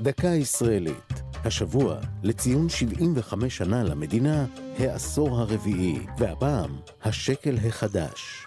דקה ישראלית. השבוע, לציון 75 שנה למדינה, העשור הרביעי, והפעם, השקל החדש.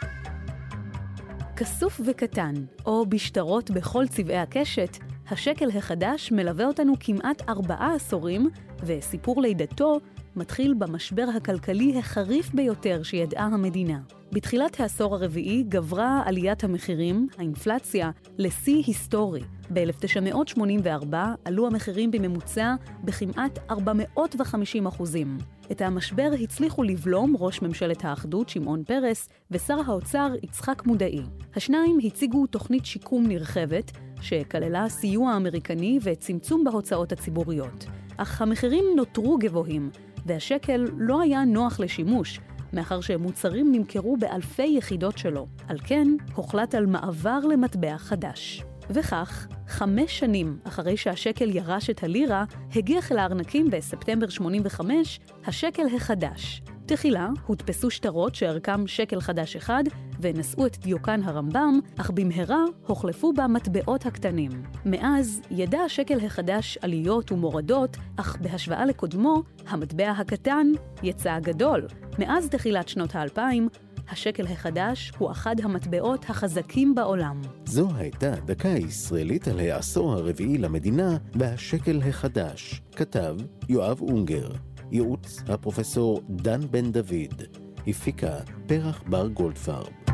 כסוף וקטן, או בשטרות בכל צבעי הקשת, השקל החדש מלווה אותנו כמעט ארבעה עשורים, וסיפור לידתו מתחיל במשבר הכלכלי החריף ביותר שידעה המדינה. בתחילת העשור הרביעי גברה עליית המחירים, האינפלציה, לשיא היסטורי. ב-1984 עלו המחירים בממוצע בכמעט 450 אחוזים. את המשבר הצליחו לבלום ראש ממשלת האחדות שמעון פרס ושר האוצר יצחק מודעי. השניים הציגו תוכנית שיקום נרחבת, שכללה סיוע אמריקני וצמצום בהוצאות הציבוריות. אך המחירים נותרו גבוהים, והשקל לא היה נוח לשימוש, מאחר שמוצרים נמכרו באלפי יחידות שלו. על כן, הוחלט על מעבר למטבע חדש. וכך, חמש שנים אחרי שהשקל ירש את הלירה, הגיח אל הארנקים בספטמבר 85 השקל החדש. תחילה הודפסו שטרות שערכם שקל חדש אחד ונשאו את דיוקן הרמב"ם, אך במהרה הוחלפו בה מטבעות הקטנים. מאז ידע השקל החדש עליות ומורדות, אך בהשוואה לקודמו, המטבע הקטן יצא הגדול. מאז תחילת שנות האלפיים, השקל החדש הוא אחד המטבעות החזקים בעולם. זו הייתה דקה ישראלית על העשור הרביעי למדינה והשקל החדש. כתב יואב אונגר. ייעוץ הפרופסור דן בן דוד. הפיקה פרח בר גולדפרב.